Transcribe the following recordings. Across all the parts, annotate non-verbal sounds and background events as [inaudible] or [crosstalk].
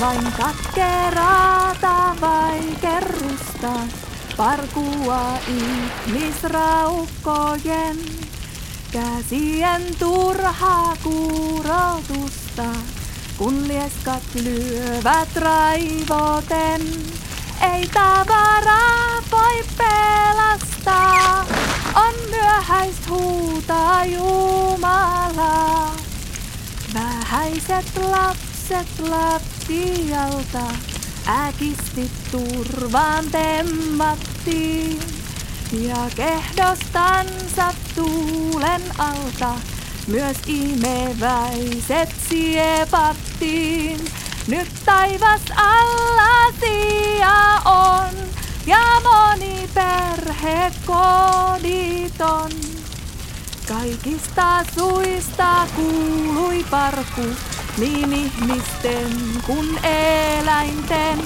vain katkeraata vai kerrusta, parkua ihmisraukkojen. Käsien turhaa kuurotusta, kun lieskat lyövät raivoten. Ei tavaraa voi pelastaa, on myöhäist huutaa Jumalaa. Vähäiset lapset lattialta äkisti turvaan temmattiin. Ja kehdostansa tuulen alta myös imeväiset siepattiin. Nyt taivas alla sija on ja moni perhe koditon. Kaikista suista kuului parku, niin ihmisten kuin eläinten.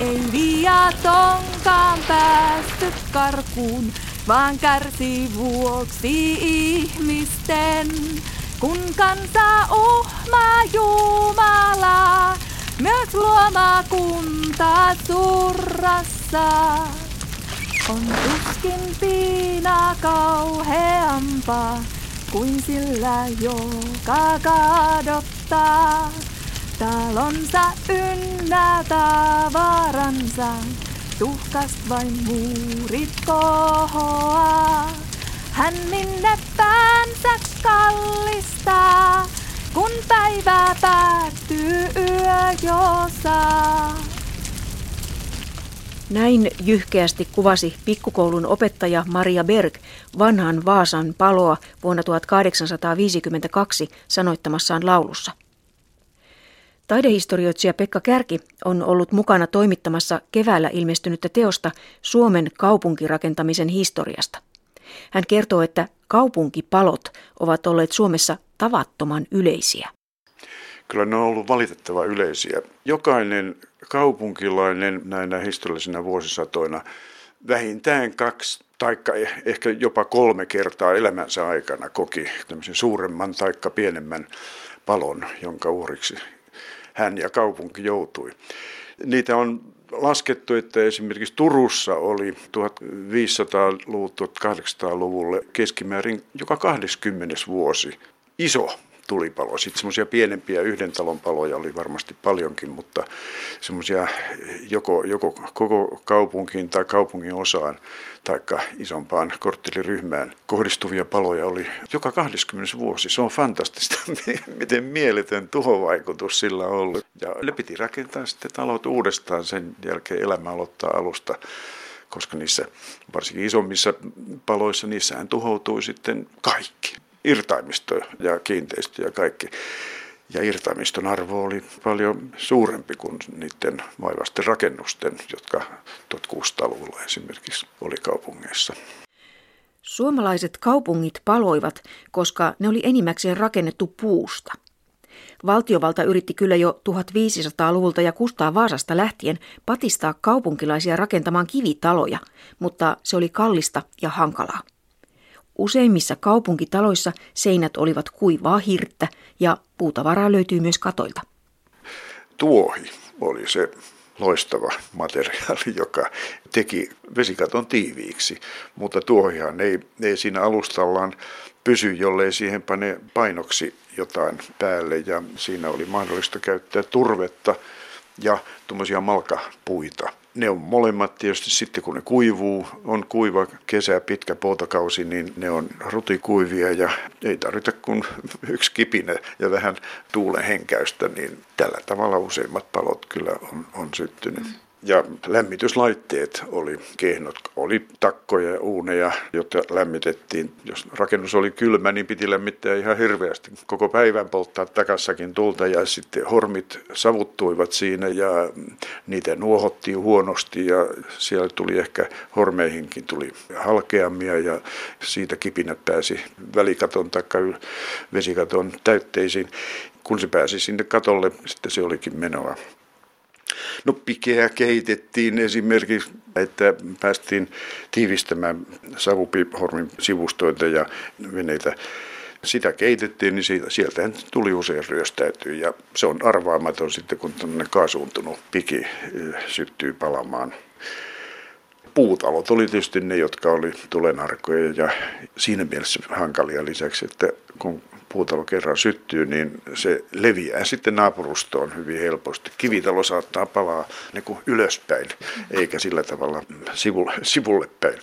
Ei viatonkaan päästy karkuun, vaan kärsi vuoksi ihmisten. Kun kansa uhmaa Jumalaa, myös luoma kunta surrassa. On tuskin piina kauheampaa kuin sillä, joka kadottaa talonsa ynnä tavaransa. Tuhkast vain muurit kohoaa. Hän minne päänsä kallistaa, kun päivä päättyy yö jo saa. Näin jyhkeästi kuvasi pikkukoulun opettaja Maria Berg vanhan Vaasan paloa vuonna 1852 sanoittamassaan laulussa. Taidehistorioitsija Pekka Kärki on ollut mukana toimittamassa keväällä ilmestynyttä teosta Suomen kaupunkirakentamisen historiasta. Hän kertoo, että kaupunkipalot ovat olleet Suomessa tavattoman yleisiä. Kyllä ne on ollut valitettavan yleisiä. Jokainen kaupunkilainen näinä historiallisina vuosisatoina vähintään kaksi eh, ehkä jopa kolme kertaa elämänsä aikana koki tämmöisen suuremman taikka pienemmän palon, jonka uhriksi hän ja kaupunki joutui. Niitä on laskettu, että esimerkiksi Turussa oli 1500-luvulta 1800-luvulle keskimäärin joka 20. vuosi iso tulipalo. Sitten semmoisia pienempiä yhden talon paloja oli varmasti paljonkin, mutta semmoisia joko, joko koko kaupunkiin tai kaupungin osaan tai isompaan kortteliryhmään kohdistuvia paloja oli joka 20 vuosi. Se on fantastista, [laughs] miten mieletön tuhovaikutus sillä on ollut. Ja ne piti rakentaa sitten talot uudestaan sen jälkeen elämä aloittaa alusta koska niissä, varsinkin isommissa paloissa, niissähän tuhoutui sitten kaikki irtaimisto ja kiinteistö ja kaikki. Ja irtaimiston arvo oli paljon suurempi kuin niiden vaivasten rakennusten, jotka 1600-luvulla esimerkiksi oli kaupungeissa. Suomalaiset kaupungit paloivat, koska ne oli enimmäkseen rakennettu puusta. Valtiovalta yritti kyllä jo 1500-luvulta ja Kustaa Vaasasta lähtien patistaa kaupunkilaisia rakentamaan kivitaloja, mutta se oli kallista ja hankalaa. Useimmissa kaupunkitaloissa seinät olivat kuivaa hirttä ja puutavaraa löytyy myös katoilta. Tuohi oli se loistava materiaali, joka teki vesikaton tiiviiksi, mutta tuohihan ei, ei siinä alustallaan pysy, jollei siihen pane painoksi jotain päälle ja siinä oli mahdollista käyttää turvetta ja tuommoisia malkapuita ne on molemmat tietysti sitten kun ne kuivuu, on kuiva kesä, pitkä poutakausi, niin ne on rutikuivia ja ei tarvita kuin yksi kipinä ja vähän tuulen henkäystä, niin tällä tavalla useimmat palot kyllä on, on syttynyt. Ja lämmityslaitteet oli kehnot, oli takkoja ja uuneja, joita lämmitettiin. Jos rakennus oli kylmä, niin piti lämmittää ihan hirveästi. Koko päivän polttaa takassakin tulta ja sitten hormit savuttuivat siinä ja niitä nuohottiin huonosti ja siellä tuli ehkä hormeihinkin tuli halkeamia ja siitä kipinät pääsi välikaton tai vesikaton täytteisiin. Kun se pääsi sinne katolle, sitten se olikin menoa. No pikeä kehitettiin esimerkiksi, että päästiin tiivistämään savupihormin sivustoita ja veneitä sitä keitettiin, niin siitä, sieltä tuli usein ryöstäytyy ja se on arvaamaton sitten, kun kaasuuntunut piki syttyy palamaan. Puutalot oli tietysti ne, jotka oli tulenarkoja ja siinä mielessä hankalia lisäksi, että kun puutalo kerran syttyy, niin se leviää sitten naapurustoon hyvin helposti. Kivitalo saattaa palaa niin kuin ylöspäin, eikä sillä tavalla sivulle, sivulle päin.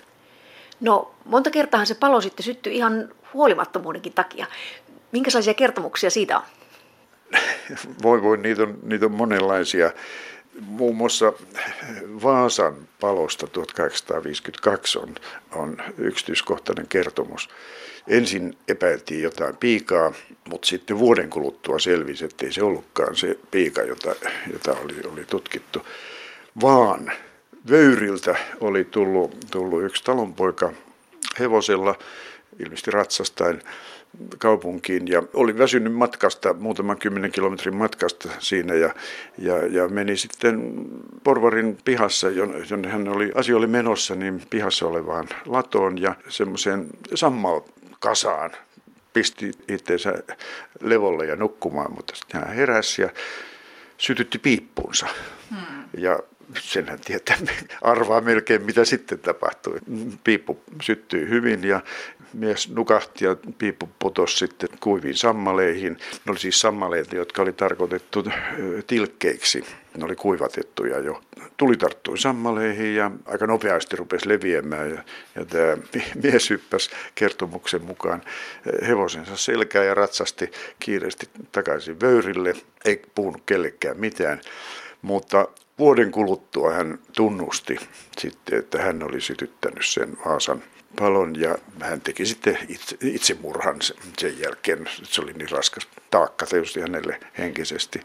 No, monta kertaa se palo sitten syttyi ihan huolimattomuudenkin takia. Minkälaisia kertomuksia siitä on? [laughs] voi voi, niitä on, niitä on monenlaisia. Muun muassa Vaasan palosta 1852 on, on yksityiskohtainen kertomus. Ensin epäiltiin jotain piikaa, mutta sitten vuoden kuluttua selvisi, että ei se ollutkaan se piika, jota, jota oli, oli tutkittu, vaan Vöyriltä oli tullut, tullut yksi talonpoika hevosella, ilmeisesti ratsastain kaupunkiin ja oli väsynyt matkasta, muutaman kymmenen kilometrin matkasta siinä ja, ja, ja meni sitten Porvarin pihassa, jonne hän oli, asia oli menossa, niin pihassa olevaan latoon ja semmoiseen sammalkasaan pisti itseensä levolle ja nukkumaan, mutta sitten hän heräsi ja sytytti piippuunsa. Hmm. Ja senhän tietää, [laughs] arvaa melkein mitä sitten tapahtui. Piippu syttyi hyvin ja mies nukahti ja piippu putosi sitten kuiviin sammaleihin. Ne oli siis sammaleita, jotka oli tarkoitettu tilkkeiksi. Ne oli kuivatettuja jo. Tuli tarttui sammaleihin ja aika nopeasti rupesi leviämään. Ja, ja tämä [laughs] mies hyppäsi kertomuksen mukaan hevosensa selkää ja ratsasti kiireesti takaisin vöyrille. Ei puhunut kellekään mitään. Mutta vuoden kuluttua hän tunnusti sitten, että hän oli sytyttänyt sen Vaasan palon ja hän teki sitten itse, itsemurhan sen jälkeen. Se oli niin raskas taakka tietysti hänelle henkisesti.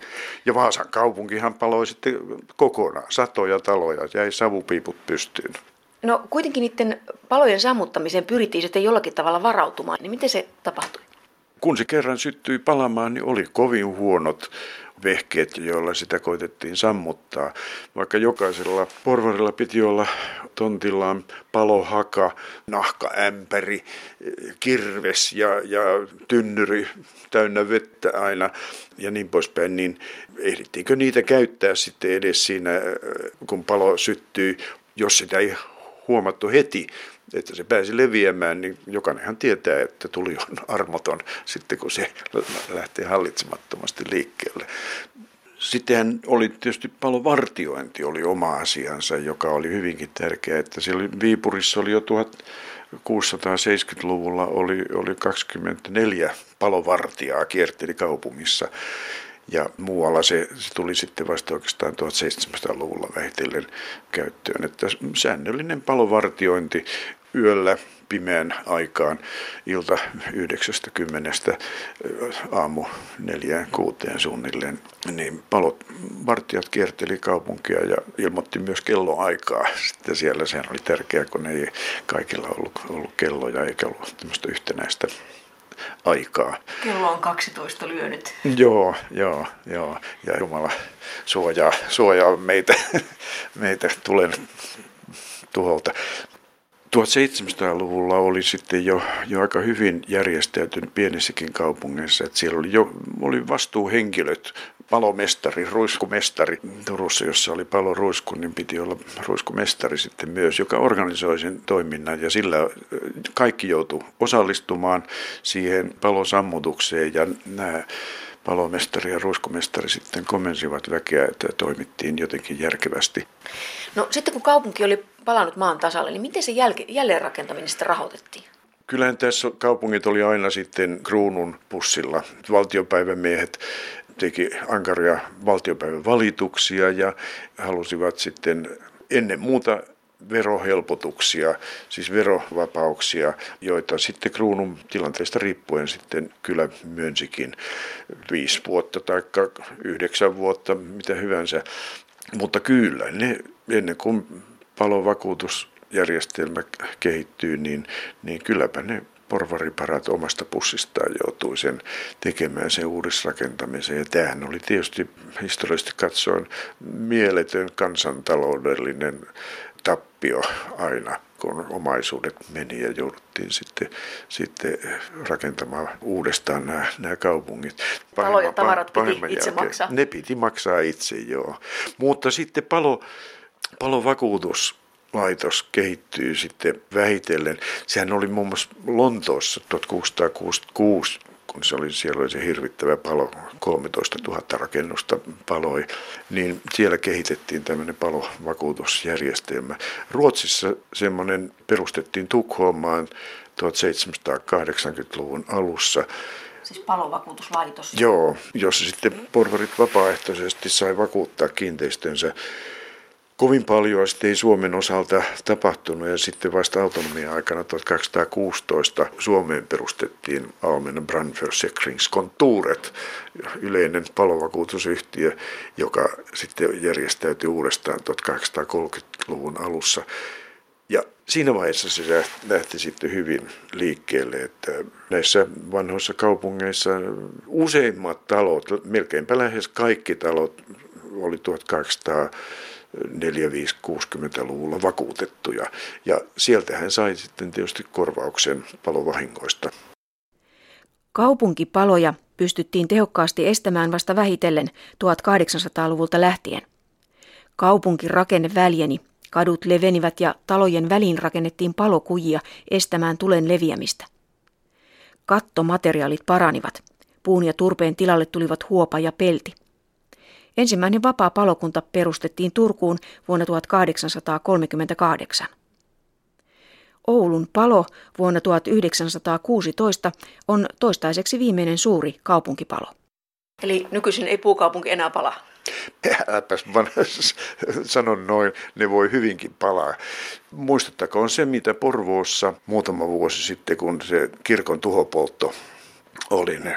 Ja Vaasan kaupunkihan paloi sitten kokonaan. Satoja taloja jäi savupiiput pystyyn. No kuitenkin niiden palojen sammuttamiseen pyrittiin sitten jollakin tavalla varautumaan. Niin miten se tapahtui? Kun se kerran syttyi palamaan, niin oli kovin huonot vehkeet, joilla sitä koitettiin sammuttaa. Vaikka jokaisella porvarilla piti olla tontillaan palohaka, nahkaämpäri, kirves ja, ja tynnyri täynnä vettä aina ja niin poispäin, niin ehdittiinkö niitä käyttää sitten edes siinä, kun palo syttyy, jos sitä ei huomattu heti, että se pääsi leviämään, niin jokainenhan tietää, että tuli on armoton sitten, kun se lähtee hallitsemattomasti liikkeelle. Sittenhän oli tietysti palovartiointi oli oma asiansa, joka oli hyvinkin tärkeä. Että siellä Viipurissa oli jo 1670-luvulla oli, oli 24 palovartijaa kierteli kaupungissa. Ja muualla se, se tuli sitten vasta oikeastaan 1700-luvulla vähitellen käyttöön. Että säännöllinen palovartiointi yöllä pimeän aikaan ilta 90 aamu neljään kuuteen suunnilleen, niin palot, vartijat kierteli kaupunkia ja ilmoitti myös kelloaikaa. Sitten siellä sehän oli tärkeää, kun ei kaikilla ollut, ollut kelloja eikä ollut tämmöistä yhtenäistä aikaa. Kello on 12 lyönyt. Joo, joo, joo. Ja Jumala suojaa, suojaa meitä, [laughs] meitä tulen tuholta. 1700-luvulla oli sitten jo, jo aika hyvin järjestäytynyt pienissäkin kaupungeissa, että siellä oli jo oli vastuuhenkilöt, palomestari, ruiskumestari Turussa, jossa oli paloruisku, niin piti olla ruiskumestari sitten myös, joka organisoi sen toiminnan. Ja sillä kaikki joutui osallistumaan siihen palosammutukseen. Ja nämä palomestari ja ruiskumestari sitten komensivat väkeä, että toimittiin jotenkin järkevästi. No sitten kun kaupunki oli palannut maan tasalle, niin miten se jäl- jälleenrakentaminen sitten rahoitettiin? Kyllähän tässä kaupungit oli aina sitten kruunun pussilla. Valtiopäivämiehet teki ankaria valtiopäivän valituksia ja halusivat sitten ennen muuta verohelpotuksia, siis verovapauksia, joita sitten kruunun tilanteesta riippuen sitten kyllä myönsikin viisi vuotta tai yhdeksän vuotta, mitä hyvänsä. Mutta kyllä, ne, ennen kuin palovakuutusjärjestelmä kehittyy, niin, niin kylläpä ne porvariparat omasta pussistaan joutui sen tekemään sen uudisrakentamisen. Ja tämähän oli tietysti historiallisesti katsoen mieletön kansantaloudellinen tappio aina, kun omaisuudet meni ja jouduttiin sitten, sitten rakentamaan uudestaan nämä, nämä kaupungit. Talo ja tavarat piti itse jälkeen, maksaa. Ne piti maksaa itse, joo. Mutta sitten palo, palovakuutuslaitos kehittyy sitten vähitellen. Sehän oli muun muassa Lontoossa 1666 kun se oli, siellä oli se hirvittävä palo, 13 000 rakennusta paloi, niin siellä kehitettiin tämmöinen palovakuutusjärjestelmä. Ruotsissa semmoinen perustettiin Tukholmaan 1780-luvun alussa. Siis palovakuutuslaitos. Joo, jossa sitten porvarit vapaaehtoisesti sai vakuuttaa kiinteistönsä kovin paljon ei Suomen osalta tapahtunut ja sitten vasta autonomia-aikana 1216 Suomeen perustettiin Almen Brandförsäkringskontoret, yleinen palovakuutusyhtiö, joka sitten järjestäytyi uudestaan 1830-luvun alussa. Ja siinä vaiheessa se lähti sitten hyvin liikkeelle, että näissä vanhoissa kaupungeissa useimmat talot, melkeinpä lähes kaikki talot oli 1800 4-5-60-luvulla vakuutettuja. Ja sieltä hän sai sitten tietysti korvauksen palovahingoista. Kaupunkipaloja pystyttiin tehokkaasti estämään vasta vähitellen 1800-luvulta lähtien. Kaupunkirakenne väljeni, kadut levenivät ja talojen väliin rakennettiin palokujia estämään tulen leviämistä. Kattomateriaalit paranivat. Puun ja turpeen tilalle tulivat huopa ja pelti. Ensimmäinen vapaa palokunta perustettiin Turkuun vuonna 1838. Oulun palo vuonna 1916 on toistaiseksi viimeinen suuri kaupunkipalo. Eli nykyisin ei puukaupunki enää pala? Äläpäs vaan sanon noin, ne voi hyvinkin palaa. Muistuttakoon se, mitä Porvoossa muutama vuosi sitten, kun se kirkon tuhopoltto oli, ne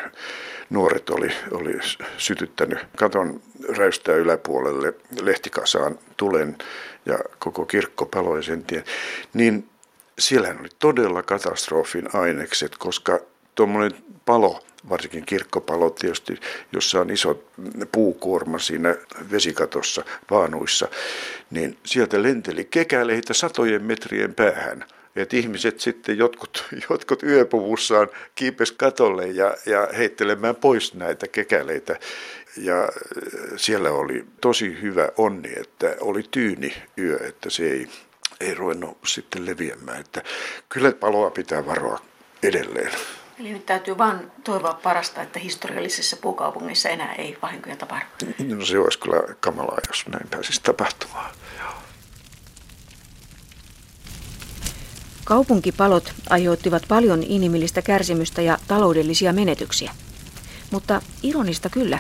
nuoret oli, oli sytyttänyt katon räystää yläpuolelle lehtikasaan tulen ja koko kirkko paloi sen tien, niin siellähän oli todella katastrofin ainekset, koska tuommoinen palo, varsinkin kirkkopalo tietysti, jossa on iso puukuorma siinä vesikatossa vaanuissa, niin sieltä lenteli kekäleitä satojen metrien päähän – että ihmiset sitten jotkut, [laughs] jotkut yöpuvussaan kiipes katolle ja, ja heittelemään pois näitä kekäleitä. Ja äh, siellä oli tosi hyvä onni, että oli tyyni yö, että se ei, ei ruvennut sitten leviämään. Että kyllä paloa pitää varoa edelleen. Eli nyt täytyy vain toivoa parasta, että historiallisissa puukaupungeissa enää ei vahinkoja tapahdu. No se olisi kyllä kamalaa, jos näin pääsisi tapahtumaan. Kaupunkipalot aiheuttivat paljon inhimillistä kärsimystä ja taloudellisia menetyksiä. Mutta ironista kyllä,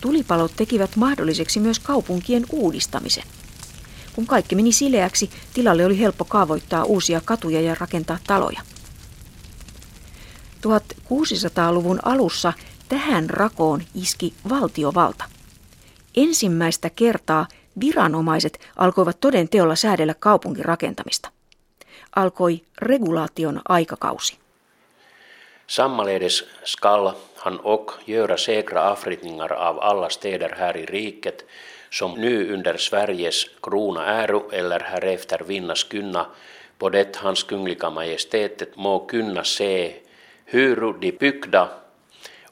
tulipalot tekivät mahdolliseksi myös kaupunkien uudistamisen. Kun kaikki meni sileäksi, tilalle oli helppo kaavoittaa uusia katuja ja rakentaa taloja. 1600-luvun alussa tähän rakoon iski valtiovalta. Ensimmäistä kertaa viranomaiset alkoivat toden teolla säädellä kaupunkirakentamista alkoi regulaation aikakausi. Sammaledes skall han och göra säkra avflyttningar av alla städer här i riket som nu under Sveriges krona äro eller härefter vinnas kunna på det hans kungliga majestätet må kunna se huru de byggda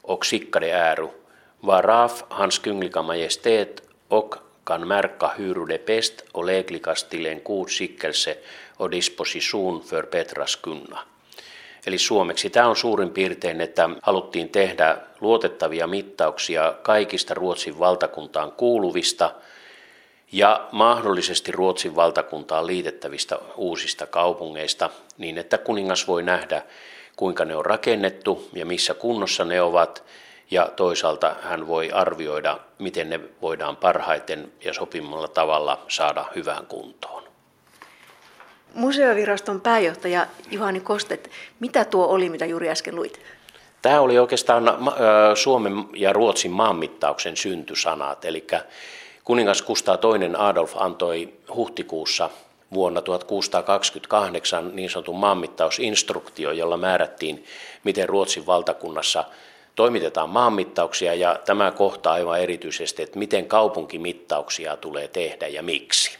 och skickade äro, varav hans kungliga majestät och kan märka huru de bäst och lägligast till en god skickelse och disposition för Petras kunna. Eli suomeksi tämä on suurin piirtein, että haluttiin tehdä luotettavia mittauksia kaikista Ruotsin valtakuntaan kuuluvista ja mahdollisesti Ruotsin valtakuntaan liitettävistä uusista kaupungeista niin, että kuningas voi nähdä, kuinka ne on rakennettu ja missä kunnossa ne ovat, ja toisaalta hän voi arvioida, miten ne voidaan parhaiten ja sopimalla tavalla saada hyvään kuntoon. Museoviraston pääjohtaja Juhani Kostet, mitä tuo oli, mitä juuri äsken luit? Tämä oli oikeastaan Suomen ja Ruotsin maanmittauksen syntysanat, eli kuningas Kustaa II Adolf antoi huhtikuussa vuonna 1628 niin sanotun maanmittausinstruktio, jolla määrättiin, miten Ruotsin valtakunnassa toimitetaan maanmittauksia ja tämä kohta aivan erityisesti, että miten kaupunkimittauksia tulee tehdä ja miksi.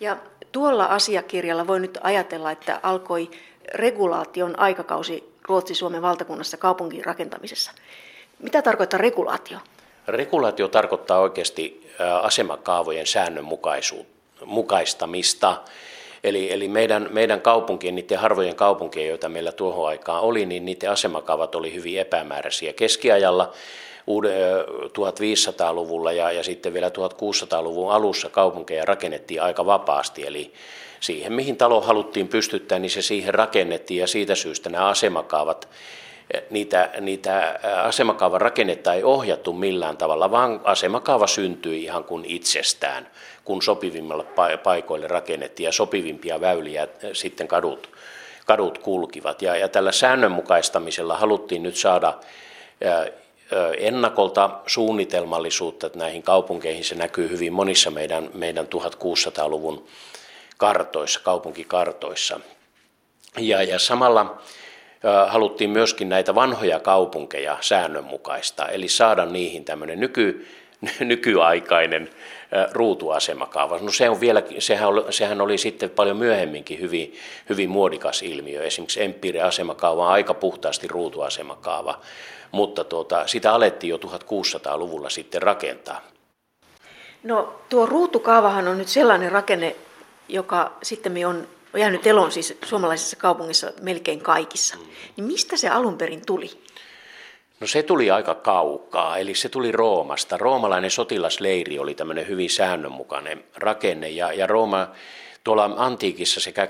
Ja Tuolla asiakirjalla voi nyt ajatella, että alkoi regulaation aikakausi Ruotsi-Suomen valtakunnassa kaupunkin rakentamisessa. Mitä tarkoittaa regulaatio? Regulaatio tarkoittaa oikeasti asemakaavojen säännönmukaistamista. Eli, eli meidän, meidän kaupunkien, niiden harvojen kaupunkien, joita meillä tuohon aikaan oli, niin niiden asemakaavat oli hyvin epämääräisiä. Keskiajalla 1500-luvulla ja, ja sitten vielä 1600-luvun alussa kaupunkeja rakennettiin aika vapaasti, eli siihen mihin talo haluttiin pystyttää, niin se siihen rakennettiin ja siitä syystä nämä asemakaavat niitä, niitä asemakaavan rakennetta ei ohjattu millään tavalla, vaan asemakaava syntyi ihan kuin itsestään, kun sopivimmalle paikoille rakennettiin ja sopivimpia väyliä sitten kadut, kadut kulkivat. Ja, ja tällä säännönmukaistamisella haluttiin nyt saada ennakolta suunnitelmallisuutta näihin kaupunkeihin. Se näkyy hyvin monissa meidän, meidän 1600-luvun kartoissa, kaupunkikartoissa. Ja, ja samalla haluttiin myöskin näitä vanhoja kaupunkeja säännönmukaista, eli saada niihin tämmöinen nyky, [laughs] nykyaikainen ruutuasemakaava. No se on vielä, sehän, oli, sehän oli sitten paljon myöhemminkin hyvin, hyvin muodikas ilmiö. Esimerkiksi Empire-asemakaava on aika puhtaasti ruutuasemakaava, mutta tuota, sitä alettiin jo 1600-luvulla sitten rakentaa. No tuo ruutukaavahan on nyt sellainen rakenne, joka sitten on jäänyt eloon siis suomalaisessa kaupungissa melkein kaikissa. Niin mistä se alun perin tuli? No se tuli aika kaukaa, eli se tuli Roomasta. Roomalainen sotilasleiri oli tämmöinen hyvin säännönmukainen rakenne, ja, ja Rooma, tuolla antiikissa sekä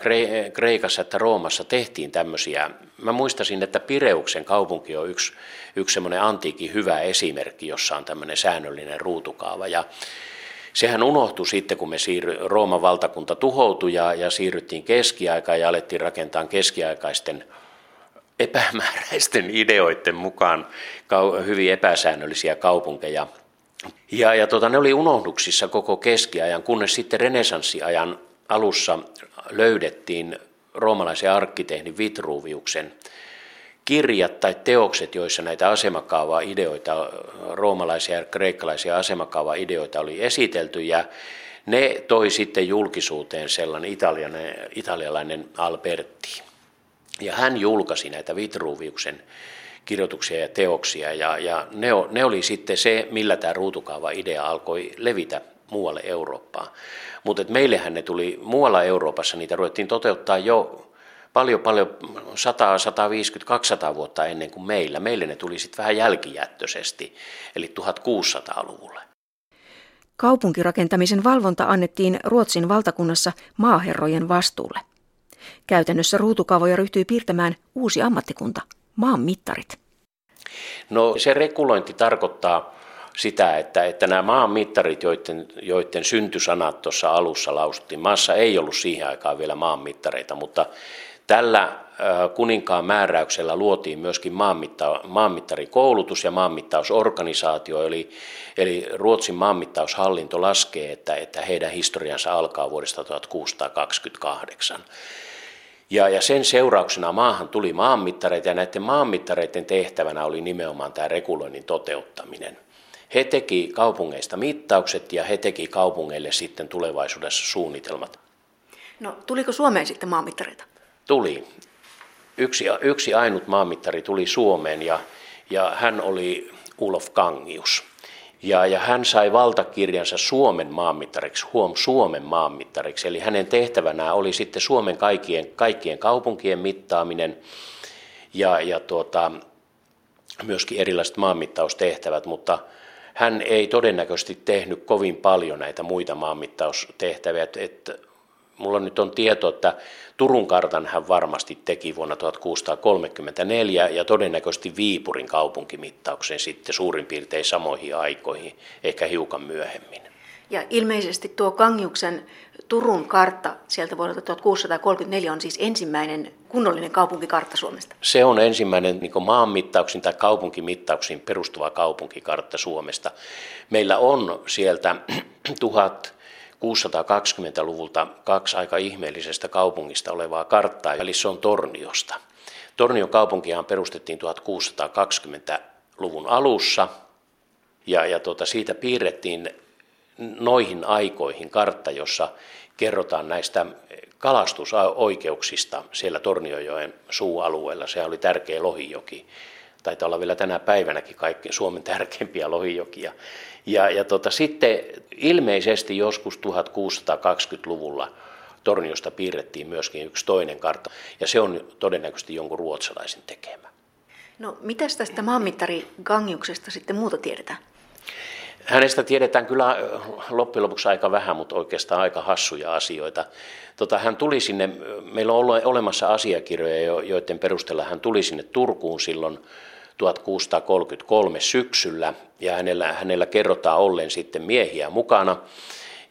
Kreikassa että Roomassa tehtiin tämmöisiä. Mä muistasin, että Pireuksen kaupunki on yksi, yksi semmoinen antiikin hyvä esimerkki, jossa on tämmöinen säännöllinen ruutukaava. Ja sehän unohtui sitten, kun me siirry, Rooman valtakunta tuhoutui ja, ja siirryttiin keskiaikaan ja alettiin rakentaa keskiaikaisten epämääräisten [laughs] ideoiden mukaan hyvin epäsäännöllisiä kaupunkeja. Ja, ja tota, ne oli unohduksissa koko keskiajan, kunnes sitten renesanssiajan alussa löydettiin roomalaisen arkkitehdin Vitruviuksen kirjat tai teokset, joissa näitä asemakaava-ideoita, roomalaisia ja kreikkalaisia asemakaava-ideoita oli esitelty ja ne toi sitten julkisuuteen sellainen italialainen, italialainen Alberti. Ja hän julkaisi näitä Vitruviuksen kirjoituksia ja teoksia ja, ja ne, ne oli sitten se, millä tämä ruutukaava-idea alkoi levitä muualle Eurooppaan. Mutta meillehän ne tuli muualla Euroopassa, niitä ruvettiin toteuttaa jo paljon, paljon 100, 150, 200 vuotta ennen kuin meillä. Meille ne tuli sitten vähän jälkijättöisesti, eli 1600-luvulle. Kaupunkirakentamisen valvonta annettiin Ruotsin valtakunnassa maaherrojen vastuulle. Käytännössä ruutukaavoja ryhtyi piirtämään uusi ammattikunta, maanmittarit. No se regulointi tarkoittaa sitä, että, että nämä maanmittarit, joiden, joiden syntysanat tuossa alussa lausuttiin, maassa ei ollut siihen aikaan vielä maanmittareita, mutta Tällä kuninkaan määräyksellä luotiin myöskin maanmitta, maanmittarikoulutus ja maanmittausorganisaatio, eli, eli Ruotsin maanmittaushallinto laskee, että, että heidän historiansa alkaa vuodesta 1628. Ja, ja sen seurauksena maahan tuli maanmittareita ja näiden maanmittareiden tehtävänä oli nimenomaan tämä reguloinnin toteuttaminen. He teki kaupungeista mittaukset ja he teki kaupungeille sitten tulevaisuudessa suunnitelmat. No tuliko Suomeen sitten maanmittareita? tuli. Yksi, yksi ainut maanmittari tuli Suomeen ja, ja hän oli Ulof Kangius. Ja, ja hän sai valtakirjansa Suomen maanmittariksi, huom Suomen maanmittariksi. Eli hänen tehtävänään oli sitten Suomen kaikkien, kaikkien kaupunkien mittaaminen ja, ja tuota, myöskin erilaiset maanmittaustehtävät, mutta hän ei todennäköisesti tehnyt kovin paljon näitä muita maanmittaustehtäviä. Et, et mulla nyt on tieto, että Turun kartan hän varmasti teki vuonna 1634 ja todennäköisesti Viipurin kaupunkimittauksen sitten suurin piirtein samoihin aikoihin, ehkä hiukan myöhemmin. Ja ilmeisesti tuo Kangiuksen Turun kartta sieltä vuodelta 1634 on siis ensimmäinen kunnollinen kaupunkikartta Suomesta. Se on ensimmäinen niin maanmittauksiin tai kaupunkimittauksiin perustuva kaupunkikartta Suomesta. Meillä on sieltä [clears throat] 1000 620-luvulta kaksi aika ihmeellisestä kaupungista olevaa karttaa, eli se on Torniosta. Tornion kaupunkiaan perustettiin 1620-luvun alussa, ja, ja tuota, siitä piirrettiin noihin aikoihin kartta, jossa kerrotaan näistä kalastusoikeuksista siellä Torniojoen suualueella. Se oli tärkeä lohijoki. Taitaa olla vielä tänä päivänäkin kaikki Suomen tärkeimpiä lohijokia. Ja, ja tota, sitten ilmeisesti joskus 1620-luvulla Torniosta piirrettiin myöskin yksi toinen kartta, ja se on todennäköisesti jonkun ruotsalaisen tekemä. No, mitäs tästä maanmittari Gangiuksesta sitten muuta tiedetään? Hänestä tiedetään kyllä loppujen lopuksi aika vähän, mutta oikeastaan aika hassuja asioita. Tota, hän tuli sinne, meillä on olemassa asiakirjoja, joiden perusteella hän tuli sinne Turkuun silloin 1633 syksyllä, ja hänellä, hänellä kerrotaan ollen sitten miehiä mukana.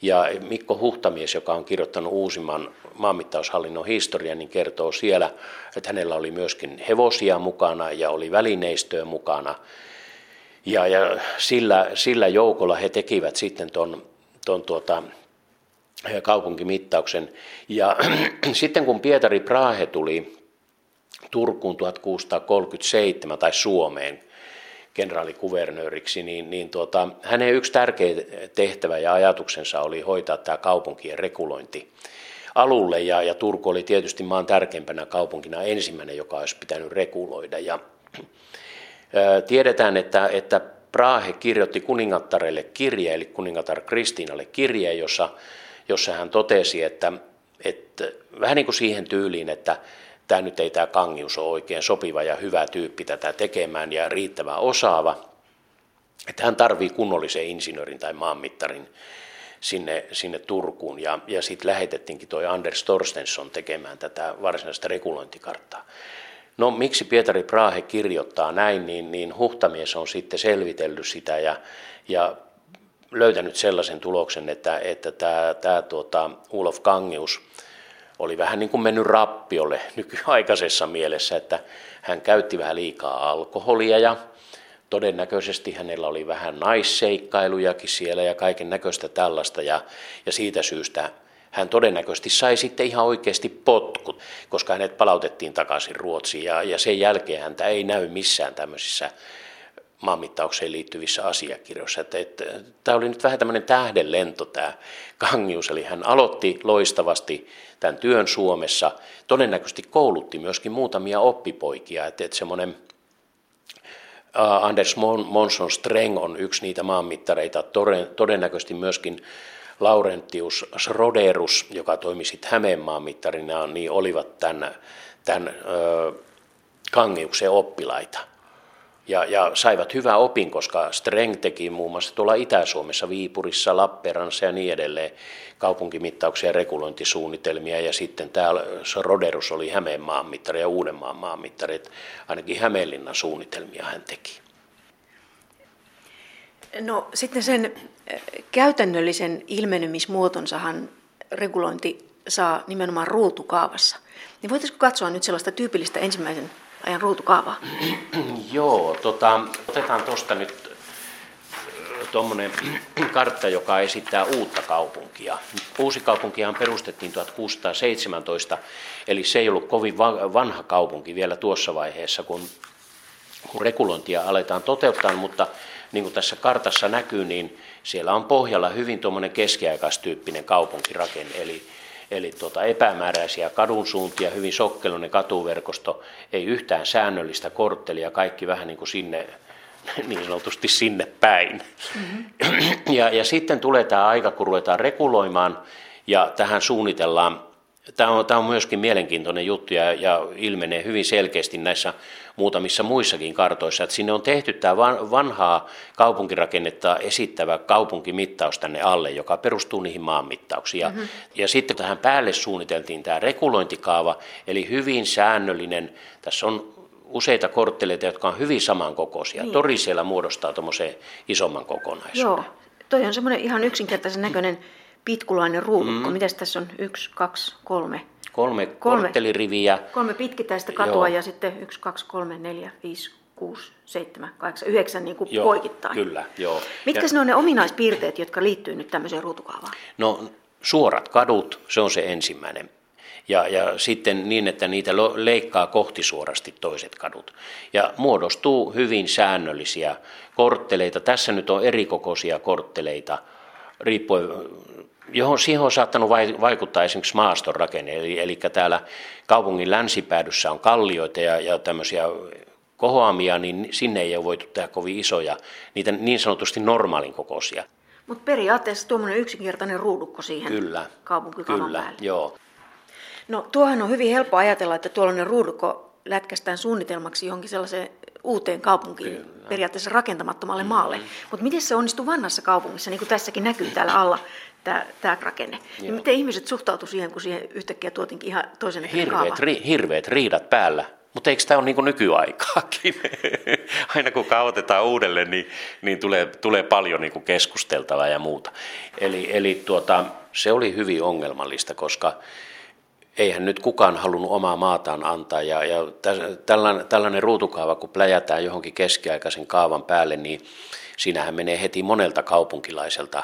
Ja Mikko Huhtamies, joka on kirjoittanut uusimman maanmittaushallinnon historian, niin kertoo siellä, että hänellä oli myöskin hevosia mukana ja oli välineistöä mukana. Ja, ja sillä, sillä joukolla he tekivät sitten tuon ton tuota, kaupunkimittauksen. Ja [clears throat] sitten kun Pietari Prahe tuli Turkuun 1637 tai Suomeen kenraalikuvernööriksi, niin, niin tuota, hänen yksi tärkeä tehtävä ja ajatuksensa oli hoitaa tämä kaupunkien rekulointi alulle ja, ja Turku oli tietysti maan tärkeimpänä kaupunkina ensimmäinen, joka olisi pitänyt rekuloida. Ja, tiedetään, että, että Prahe kirjoitti kuningattarelle kirje, eli kuningatar Kristiinalle kirje, jossa, jossa hän totesi, että, että vähän niin kuin siihen tyyliin, että tämä nyt ei tämä Kangius ole oikein sopiva ja hyvä tyyppi tätä tekemään ja riittävän osaava, että hän tarvii kunnollisen insinöörin tai maanmittarin sinne, sinne Turkuun ja, ja sitten lähetettiinkin tuo Anders Torstensson tekemään tätä varsinaista regulointikarttaa. No miksi Pietari Prahe kirjoittaa näin, niin, niin Huhtamies on sitten selvitellyt sitä ja, ja löytänyt sellaisen tuloksen, että, että tämä, tämä tuota, Ulof Kangius oli vähän niin kuin mennyt rappiolle [laughs] nykyaikaisessa mielessä, että hän käytti vähän liikaa alkoholia ja todennäköisesti hänellä oli vähän naisseikkailujakin siellä ja kaiken näköistä tällaista ja, ja siitä syystä hän todennäköisesti sai sitten ihan oikeasti potkut, koska hänet palautettiin takaisin Ruotsiin ja, ja sen jälkeen häntä ei näy missään tämmöisissä maanmittaukseen liittyvissä asiakirjoissa. Että, että, tämä oli nyt vähän tämmöinen tähdenlento tämä Kangius, eli hän aloitti loistavasti tämän työn Suomessa, todennäköisesti koulutti myöskin muutamia oppipoikia, että, että semmoinen Anders Monson Streng on yksi niitä maanmittareita, todennäköisesti myöskin Laurentius Sroderus, joka toimi sitten Hämeenmaan mittarina, niin olivat tämän, tämän ö, Kangiuksen oppilaita. Ja, ja saivat hyvää opin, koska Streng teki muun muassa tuolla Itä-Suomessa, Viipurissa, Lappeenrannassa ja niin edelleen kaupunkimittauksia ja regulointisuunnitelmia. Ja sitten täällä Roderus oli Hämeenmaan mittari ja Uudenmaan maanmittari. Ainakin Hämeenlinnan suunnitelmia hän teki. No sitten sen käytännöllisen ilmenemismuotonsahan regulointi saa nimenomaan ruutukaavassa. Niin voitaisiinko katsoa nyt sellaista tyypillistä ensimmäisen ajan ruutukaavaa? [clears throat] Joo, tota, otetaan tuosta nyt äh, tuommoinen [clears throat] kartta, joka esittää uutta kaupunkia. Uusi kaupunkihan perustettiin 1617, eli se ei ollut kovin vanha kaupunki vielä tuossa vaiheessa, kun, kun regulointia aletaan toteuttaa, mutta niin kuin tässä kartassa näkyy, niin siellä on pohjalla hyvin tuommoinen keskiaikaistyyppinen kaupunkirakenne, eli eli tuota epämääräisiä kadun suuntia, hyvin sokkeluinen katuverkosto, ei yhtään säännöllistä korttelia, kaikki vähän niin kuin sinne, [laughs] niin sanotusti sinne päin. Mm-hmm. Ja, ja sitten tulee tämä aika, kun ruvetaan reguloimaan ja tähän suunnitellaan Tämä on, tämä on myöskin mielenkiintoinen juttu ja, ja ilmenee hyvin selkeästi näissä muutamissa muissakin kartoissa, että sinne on tehty tämä vanhaa kaupunkirakennetta esittävä kaupunkimittaus tänne alle, joka perustuu niihin maanmittauksiin. Ja, mm-hmm. ja sitten tähän päälle suunniteltiin tämä regulointikaava, eli hyvin säännöllinen. Tässä on useita kortteleita, jotka on hyvin samankokoisia. Niin. Tori siellä muodostaa tuommoisen isomman kokonaisuuden. Joo, toi on semmoinen ihan yksinkertaisen näköinen pitkulainen ruudukko. Mm. Mitäs tässä on? Yksi, kaksi, kolme. Kolme, kolme kortteliriviä. Kolme pitkittäistä katua Joo. ja sitten yksi, kaksi, kolme, neljä, viisi, kuusi, seitsemän, kahdeksan, yhdeksän niin kuin joo, poikittain. Kyllä, joo. Mitkä ne on ne ominaispiirteet, jotka liittyy nyt tämmöiseen ruutukaavaan? No suorat kadut, se on se ensimmäinen. Ja, ja sitten niin, että niitä leikkaa kohti suorasti toiset kadut. Ja muodostuu hyvin säännöllisiä kortteleita. Tässä nyt on erikokoisia kortteleita, riippuen johon siihen on saattanut vaikuttaa esimerkiksi maaston rakenne. Eli, eli täällä kaupungin länsipäädyssä on kallioita ja, ja tämmöisiä kohoamia, niin sinne ei ole voitu tehdä kovin isoja, niitä niin sanotusti normaalin kokoisia. Mutta periaatteessa tuommoinen yksinkertainen ruudukko siihen kyllä, kyllä, päälle. joo. No tuohan on hyvin helppo ajatella, että tuollainen ruudukko lätkästään suunnitelmaksi johonkin sellaiseen uuteen kaupunkiin, Kyllä. periaatteessa rakentamattomalle mm-hmm. maalle. Mutta miten se onnistuu vanhassa kaupungissa, niin kuin tässäkin näkyy täällä alla, tämä, tämä rakenne. Niin miten ihmiset suhtautuivat siihen, kun siihen yhtäkkiä tuotinkin ihan toisen hirveät, ri, hirveät riidat päällä. Mutta eikö tämä ole niin nykyaikaakin? [laughs] Aina kun kautetaan uudelleen, niin, niin tulee, tulee paljon niin keskusteltavaa ja muuta. Eli, eli tuota, se oli hyvin ongelmallista, koska eihän nyt kukaan halunnut omaa maataan antaa. Ja, ja tällainen, tällainen ruutukaava, kun pläjätään johonkin keskiaikaisen kaavan päälle, niin siinähän menee heti monelta kaupunkilaiselta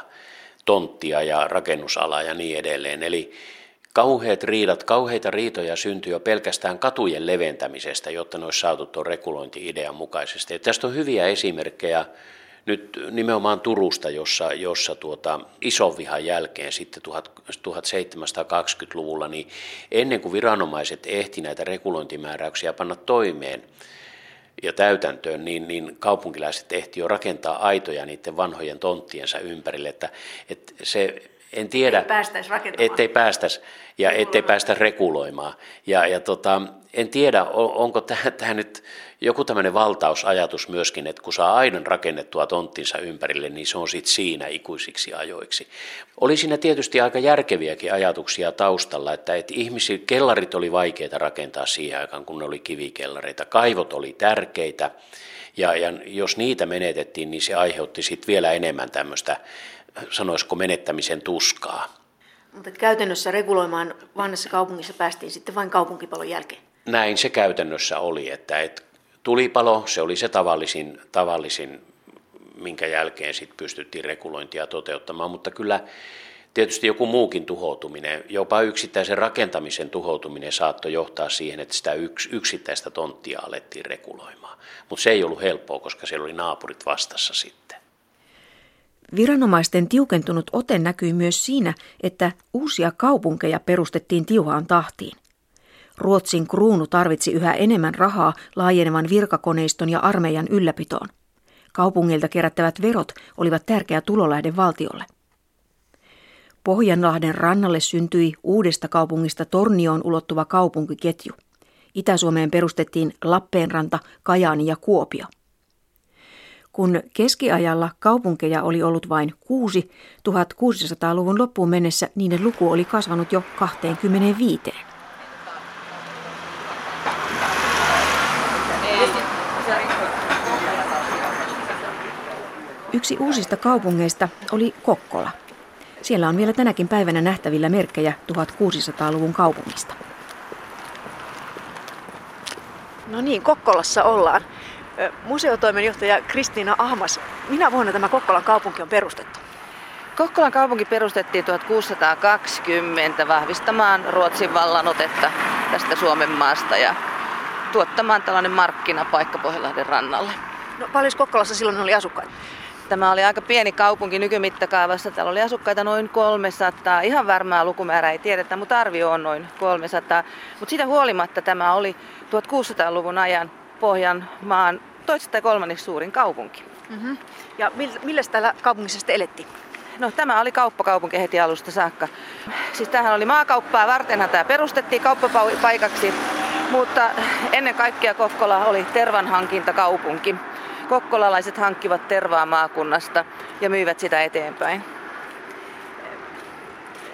tonttia ja rakennusalaa ja niin edelleen. Eli kauheat riidat, kauheita riitoja syntyy jo pelkästään katujen leventämisestä, jotta ne olisi saatu tuon rekulointi-idean mukaisesti. Ja tästä on hyviä esimerkkejä nyt nimenomaan Turusta, jossa, jossa tuota, ison vihan jälkeen sitten 1720-luvulla, niin ennen kuin viranomaiset ehti näitä regulointimääräyksiä panna toimeen ja täytäntöön, niin, niin kaupunkilaiset ehti jo rakentaa aitoja niiden vanhojen tonttiensa ympärille, että, että se en tiedä, ei päästäisi rakentamaan. ettei päästäisi ja ettei päästä reguloimaan. Ja, ja tota, en tiedä, onko tämä nyt joku tämmöinen valtausajatus myöskin, että kun saa aidan rakennettua tonttinsa ympärille, niin se on sitten siinä ikuisiksi ajoiksi. Oli siinä tietysti aika järkeviäkin ajatuksia taustalla, että, että ihmisiä, kellarit oli vaikeita rakentaa siihen aikaan, kun ne oli kivikellareita. Kaivot oli tärkeitä, ja, ja jos niitä menetettiin, niin se aiheutti sitten vielä enemmän tämmöistä, sanoisiko menettämisen tuskaa. Mutta käytännössä reguloimaan vanhassa kaupungissa päästiin sitten vain kaupunkipalon jälkeen. Näin se käytännössä oli, että, että tulipalo, se oli se tavallisin, tavallisin minkä jälkeen sitten pystyttiin regulointia toteuttamaan, mutta kyllä tietysti joku muukin tuhoutuminen, jopa yksittäisen rakentamisen tuhoutuminen saattoi johtaa siihen, että sitä yks, yksittäistä tonttia alettiin reguloimaan. Mutta se ei ollut helppoa, koska siellä oli naapurit vastassa sitten. Viranomaisten tiukentunut ote näkyy myös siinä, että uusia kaupunkeja perustettiin tiuhaan tahtiin. Ruotsin kruunu tarvitsi yhä enemmän rahaa laajenevan virkakoneiston ja armeijan ylläpitoon. Kaupungilta kerättävät verot olivat tärkeä tulolähde valtiolle. Pohjanlahden rannalle syntyi uudesta kaupungista Tornioon ulottuva kaupunkiketju. Itä-Suomeen perustettiin Lappeenranta, Kajaani ja Kuopio. Kun keskiajalla kaupunkeja oli ollut vain kuusi, 1600-luvun loppuun mennessä niiden luku oli kasvanut jo 25. Yksi uusista kaupungeista oli Kokkola. Siellä on vielä tänäkin päivänä nähtävillä merkkejä 1600-luvun kaupungista. No niin, Kokkolassa ollaan. Museotoimenjohtaja Kristiina Ahmas, minä vuonna tämä Kokkolan kaupunki on perustettu? Kokkolan kaupunki perustettiin 1620 vahvistamaan Ruotsin vallanotetta tästä Suomen maasta ja tuottamaan tällainen markkinapaikka Pohjanlahden rannalle. No, paljon Kokkolassa silloin oli asukkaita? Tämä oli aika pieni kaupunki nykymittakaavassa. Täällä oli asukkaita noin 300. Ihan varmaa lukumäärää ei tiedetä, mutta arvio on noin 300. Mutta siitä huolimatta tämä oli 1600-luvun ajan Pohjanmaan toisesta ja kolmanneksi suurin kaupunki. Mm-hmm. Ja millä täällä kaupungissa sitten elettiin? No tämä oli kauppakaupunki heti alusta saakka. Siis tähän oli maakauppaa vartenhan tämä perustettiin kauppapaikaksi, mutta ennen kaikkea Kokkola oli tervanhankintakaupunki. Kokkolalaiset hankkivat tervaa maakunnasta ja myivät sitä eteenpäin.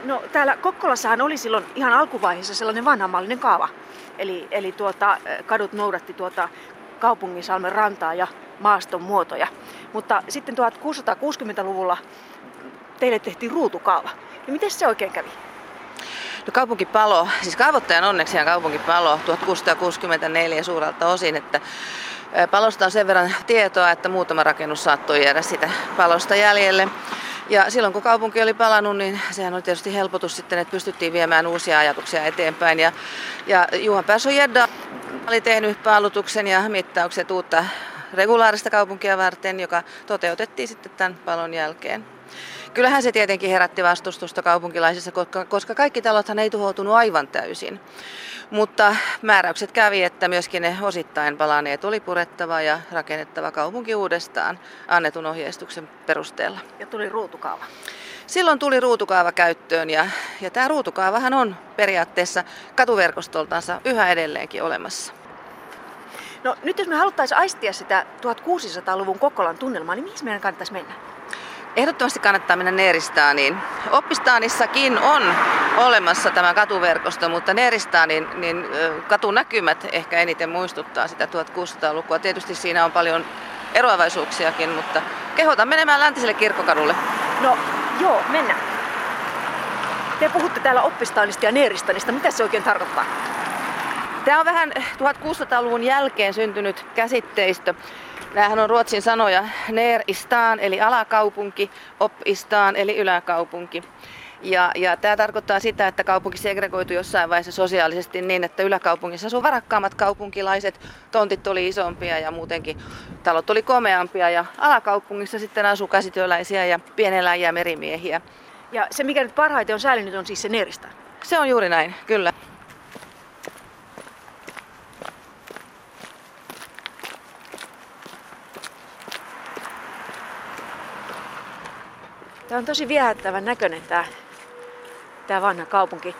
No täällä Kokkolassahan oli silloin ihan alkuvaiheessa sellainen vanhamallinen kaava. Eli, eli tuota, kadut noudatti tuota kaupunginsalmen rantaa ja maaston muotoja. Mutta sitten 1660-luvulla teille tehtiin ruutukaava. Ja miten se oikein kävi? No kaupunkipalo, siis kaavoittajan onneksi kaupunkipalo 1664 suurelta osin, että Palosta on sen verran tietoa, että muutama rakennus saattoi jäädä sitä palosta jäljelle. Ja silloin kun kaupunki oli palannut, niin sehän oli tietysti helpotus sitten, että pystyttiin viemään uusia ajatuksia eteenpäin. Ja, ja Juhan Persson Jedda oli tehnyt paalutuksen ja mittaukset uutta regulaarista kaupunkia varten, joka toteutettiin sitten tämän palon jälkeen. kyllähän se tietenkin herätti vastustusta kaupunkilaisissa, koska kaikki talothan ei tuhoutunut aivan täysin. Mutta määräykset kävi, että myöskin ne osittain palaneet oli purettava ja rakennettava kaupunki uudestaan annetun ohjeistuksen perusteella. Ja tuli ruutukaava. Silloin tuli ruutukaava käyttöön ja, ja tämä ruutukaavahan on periaatteessa katuverkostoltansa yhä edelleenkin olemassa. No nyt jos me haluttaisiin aistia sitä 1600-luvun Kokkolan tunnelmaa, niin mihin meidän kannattaisi mennä? Ehdottomasti kannattaa mennä Neeristaaniin. Oppistaanissakin on olemassa tämä katuverkosto, mutta Neeristaanin niin katunäkymät ehkä eniten muistuttaa sitä 1600-lukua. Tietysti siinä on paljon eroavaisuuksiakin, mutta kehotan menemään läntiselle kirkkokadulle. No joo, mennään. Te puhutte täällä oppistaanista ja neeristanista. Mitä se oikein tarkoittaa? Tämä on vähän 1600-luvun jälkeen syntynyt käsitteistö. Nämähän on ruotsin sanoja ner istaan eli alakaupunki, op istaan eli yläkaupunki. Ja, ja tämä tarkoittaa sitä, että kaupunki segregoitui jossain vaiheessa sosiaalisesti niin, että yläkaupungissa asuu varakkaammat kaupunkilaiset, tontit oli isompia ja muutenkin talot oli komeampia ja alakaupungissa sitten asuu käsityöläisiä ja pieneläjiä merimiehiä. Ja se, mikä nyt parhaiten on säilynyt, on siis se Nerista. Se on juuri näin, kyllä. Tämä on tosi viehättävän näköinen tämä, tämä vanha kaupunki.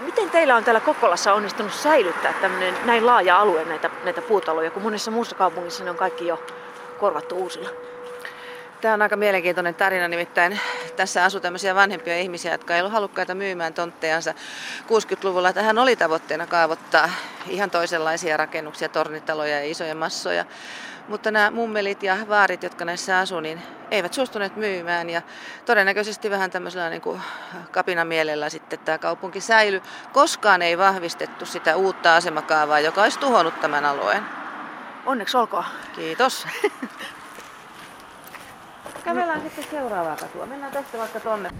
Miten teillä on täällä Kokkolassa onnistunut säilyttää tämmöinen näin laaja alue näitä, näitä puutaloja, kun monessa muussa kaupungissa ne on kaikki jo korvattu uusilla? Tämä on aika mielenkiintoinen tarina, nimittäin tässä asuu tämmöisiä vanhempia ihmisiä, jotka ei ollut halukkaita myymään tonttejansa 60-luvulla. Tähän oli tavoitteena kaavoittaa ihan toisenlaisia rakennuksia, tornitaloja ja isoja massoja. Mutta nämä mummelit ja vaarit, jotka näissä asuu, niin eivät suostuneet myymään. Ja todennäköisesti vähän tämmöisellä niin kuin kapinan mielellä sitten tämä kaupunki säily. Koskaan ei vahvistettu sitä uutta asemakaavaa, joka olisi tuhonnut tämän alueen. Onneksi olkoon. Kiitos. [laughs] Kävellään sitten seuraavaa katua. Mennään tästä vaikka tuonne.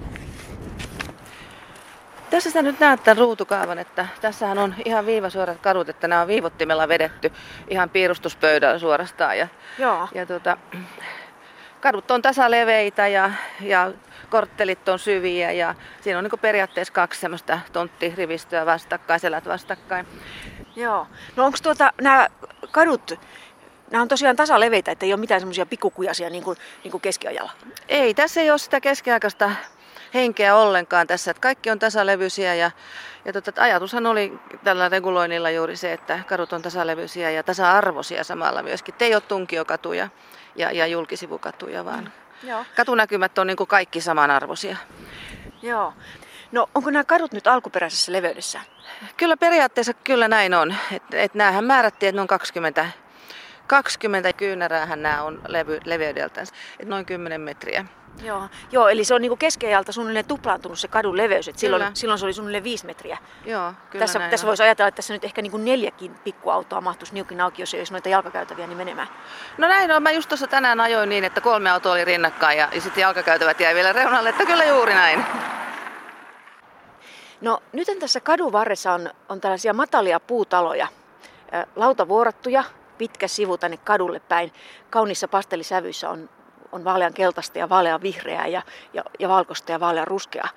Tässä sä nyt näet tämän ruutukaavan, että tässähän on ihan viivasuorat kadut, että nämä on viivottimella vedetty ihan piirustuspöydällä suorastaan. Ja, Joo. ja tuota, kadut on tasaleveitä ja, ja korttelit on syviä ja siinä on niin periaatteessa kaksi semmoista tonttirivistöä vastakkain, selät vastakkain. Joo. No onko tuota, nämä kadut, nämä on tosiaan tasaleveitä, että ei ole mitään semmoisia pikkukujasia niin kuin, niin kuin keskiajalla? Ei, tässä ei ole sitä keskiaikaista henkeä ollenkaan tässä, että kaikki on tasalevyisiä ja, ja tota, ajatushan oli tällä reguloinnilla juuri se, että kadut on tasalevyisiä ja tasa-arvoisia samalla myöskin. Te ei ole tunkiokatuja ja, ja julkisivukatuja, vaan mm. Joo. katunäkymät on niin kuin kaikki samanarvoisia. Joo. No onko nämä kadut nyt alkuperäisessä leveydessä? Kyllä periaatteessa kyllä näin on. Et, et näähän määrättiin, että ne on 20 20 kyynäräähän nämä on levy, leveydeltänsä, että noin 10 metriä. Joo, Joo eli se on niinku keskiajalta suunnilleen tuplaantunut se kadun leveys. Et silloin, silloin se oli suunnilleen viisi metriä. Joo, kyllä tässä, tässä voisi ajatella, että tässä nyt ehkä niinku neljäkin pikkuautoa mahtuisi niukin auki, jos ei olisi noita jalkakäytäviä niin menemään. No näin on. Mä just tuossa tänään ajoin niin, että kolme autoa oli rinnakkain ja, ja sitten jalkakäytävät jäi vielä reunalle, että kyllä juuri näin. No nyt tässä kadun varressa on, on tällaisia matalia puutaloja, lautavuorattuja, pitkä sivu tänne kadulle päin. Kaunissa pastelisävyissä on on vaalean keltaista ja vaalean vihreää ja, ja, ja valkoista ja vaalean ruskeaa.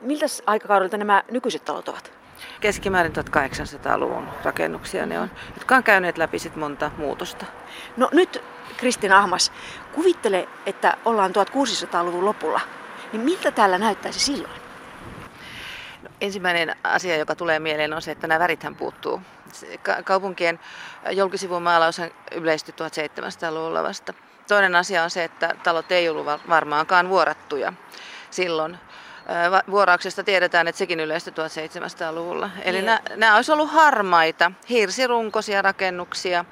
Miltä aikakaudelta nämä nykyiset talot ovat? Keskimäärin 1800-luvun rakennuksia ne on, jotka on käyneet läpi sit monta muutosta. No nyt Kristina Ahmas, kuvittele, että ollaan 1600-luvun lopulla. Niin miltä täällä näyttäisi silloin? No, ensimmäinen asia, joka tulee mieleen, on se, että nämä värithän puuttuu. Kaupunkien julkisivumaalaus yleistyi 1700-luvulla vasta. Toinen asia on se, että talot ei ollut varmaankaan vuorattuja silloin. Vuorauksesta tiedetään, että sekin yleistyi 1700-luvulla. Eli niin. nämä olisi ollut harmaita, hirsirunkoisia rakennuksia.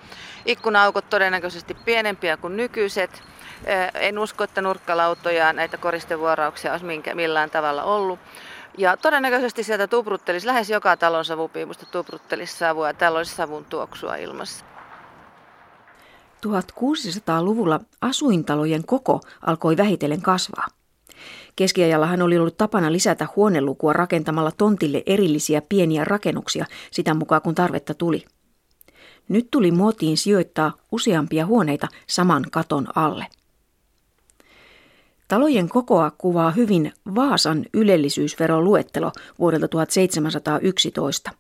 Ikkunaaukot todennäköisesti pienempiä kuin nykyiset. En usko, että nurkkalautoja näitä koristevuorauksia olisi minkä, millään tavalla ollut. Ja todennäköisesti sieltä tupruttelisi, lähes joka talon savupiimusta tupruttelisi savua ja täällä olisi savun tuoksua ilmassa. 1600-luvulla asuintalojen koko alkoi vähitellen kasvaa. Keskiajallahan oli ollut tapana lisätä huonelukua rakentamalla tontille erillisiä pieniä rakennuksia sitä mukaan kun tarvetta tuli. Nyt tuli muotiin sijoittaa useampia huoneita saman katon alle. Talojen kokoa kuvaa hyvin Vaasan ylellisyysveroluettelo vuodelta 1711.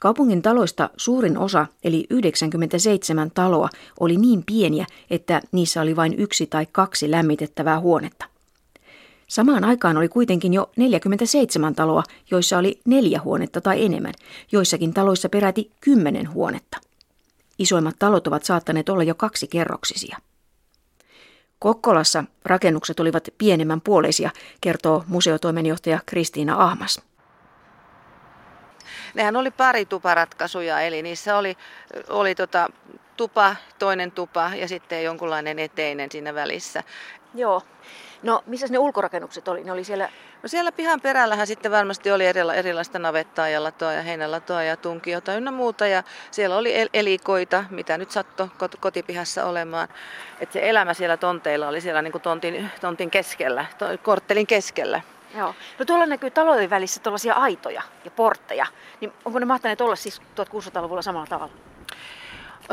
Kaupungin taloista suurin osa, eli 97 taloa, oli niin pieniä, että niissä oli vain yksi tai kaksi lämmitettävää huonetta. Samaan aikaan oli kuitenkin jo 47 taloa, joissa oli neljä huonetta tai enemmän, joissakin taloissa peräti kymmenen huonetta. Isoimmat talot ovat saattaneet olla jo kaksi kerroksisia. Kokkolassa rakennukset olivat pienemmän puoleisia, kertoo museotoimenjohtaja Kristiina Ahmas. Nehän oli pari tuparatkaisuja, eli niissä oli, oli tota, tupa, toinen tupa ja sitten jonkunlainen eteinen siinä välissä. Joo. No, missä ne ulkorakennukset oli? Ne oli siellä... No siellä pihan perällähän sitten varmasti oli erila, erilaista navettaa ja latoa ja heinälatoa ja tunkiota ynnä muuta. Ja siellä oli el- elikoita, mitä nyt sattui kot- kotipihassa olemaan. Että se elämä siellä tonteilla oli siellä niin kuin tontin, tontin keskellä, to, korttelin keskellä. Joo. No tuolla näkyy talojen välissä tällaisia aitoja ja portteja. Niin onko ne mahtaneet olla siis 1600-luvulla samalla tavalla?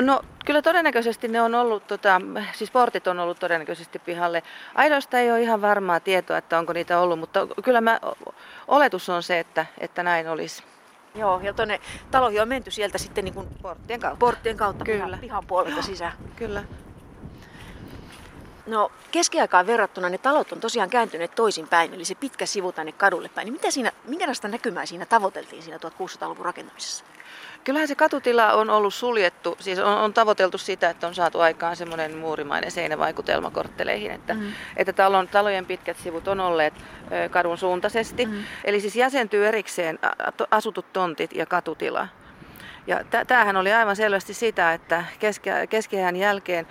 No kyllä todennäköisesti ne on ollut, tota, siis portit on ollut todennäköisesti pihalle. Aidoista ei ole ihan varmaa tietoa, että onko niitä ollut, mutta kyllä mä, oletus on se, että, että näin olisi. Joo, ja tuonne taloihin on menty sieltä sitten niin kuin porttien kautta. Porttien kautta kyllä. Pihan, pihan puolelta sisään. Kyllä. No keskiaikaan verrattuna ne talot on tosiaan kääntyneet toisinpäin, eli se pitkä sivu tänne kadulle päin. Niin mitä siinä, minkälaista näkymää siinä tavoiteltiin siinä 1600-luvun rakentamisessa? Kyllähän se katutila on ollut suljettu, siis on, on tavoiteltu sitä, että on saatu aikaan semmoinen muurimainen seinävaikutelma kortteleihin, että, mm. että talon, talojen pitkät sivut on olleet ö, kadun suuntaisesti. Mm. Eli siis jäsentyy erikseen asutut tontit ja katutila. Ja tämähän oli aivan selvästi sitä, että keskiajan jälkeen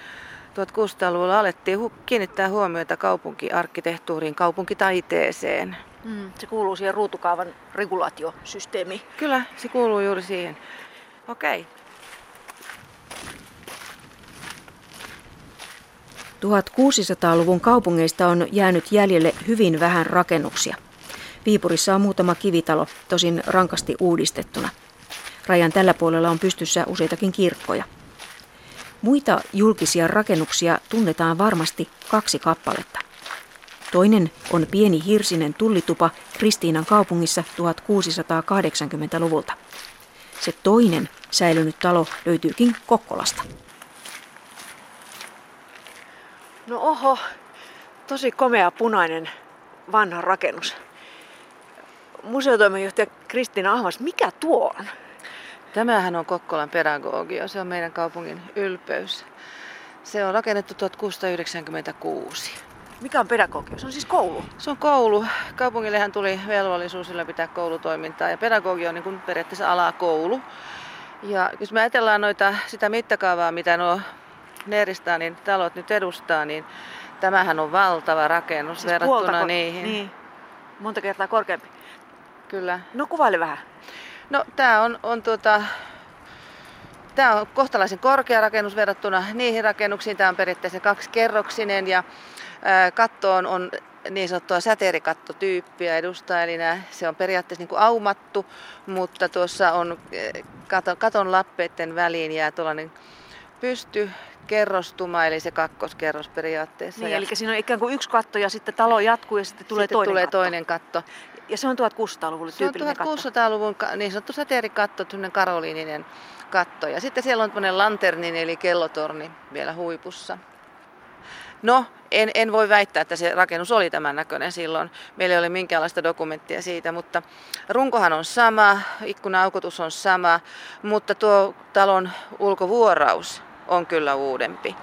1600-luvulla alettiin hu- kiinnittää huomiota kaupunkiarkkitehtuuriin, kaupunkitaiteeseen. Mm, se kuuluu siihen ruutukaavan regulaatiosysteemiin. Kyllä, se kuuluu juuri siihen. Okei. Okay. 1600-luvun kaupungeista on jäänyt jäljelle hyvin vähän rakennuksia. Viipurissa on muutama kivitalo, tosin rankasti uudistettuna. Rajan tällä puolella on pystyssä useitakin kirkkoja. Muita julkisia rakennuksia tunnetaan varmasti kaksi kappaletta. Toinen on pieni hirsinen tullitupa Kristiinan kaupungissa 1680-luvulta. Se toinen säilynyt talo löytyykin Kokkolasta. No oho, tosi komea punainen vanha rakennus. Museotoimenjohtaja Kristiina Ahmas, mikä tuo on? Tämähän on Kokkolan pedagogia, se on meidän kaupungin ylpeys. Se on rakennettu 1696. Mikä on pedagogia? Se on siis koulu? Se on koulu. Kaupungillehan tuli velvollisuus ylläpitää koulutoimintaa ja pedagogia on niin kuin periaatteessa alakoulu. Ja jos me ajatellaan noita, sitä mittakaavaa, mitä nuo Neeristaanin talot nyt edustaa, niin tämähän on valtava rakennus siis verrattuna niihin. Niin. Monta kertaa korkeampi. Kyllä. No kuvaile vähän. No tämä on, on tuota, Tämä on kohtalaisen korkea rakennus verrattuna niihin rakennuksiin. Tämä on periaatteessa kaksikerroksinen ja kattoon on niin sanottua säteerikattotyyppiä edustaa, eli nämä, se on periaatteessa niin kuin aumattu, mutta tuossa on katon, katon lappeiden väliin jää tuollainen pysty kerrostuma, eli se kakkoskerros periaatteessa. Niin, ja eli siinä on ikään kuin yksi katto ja sitten talo jatkuu ja sitten tulee sitten toinen tulee katto. toinen katto. Ja se on 1600-luvulle tyypillinen katto? Se on 1600-luvun niin sanottu säteerikatto, tämmöinen karoliininen katto. Ja sitten siellä on tämmöinen lanternin eli kellotorni vielä huipussa. No, en, en voi väittää, että se rakennus oli tämän näköinen silloin. Meillä ei ole minkäänlaista dokumenttia siitä, mutta runkohan on sama, ikkuna-aukotus on sama, mutta tuo talon ulkovuoraus on kyllä uudempi.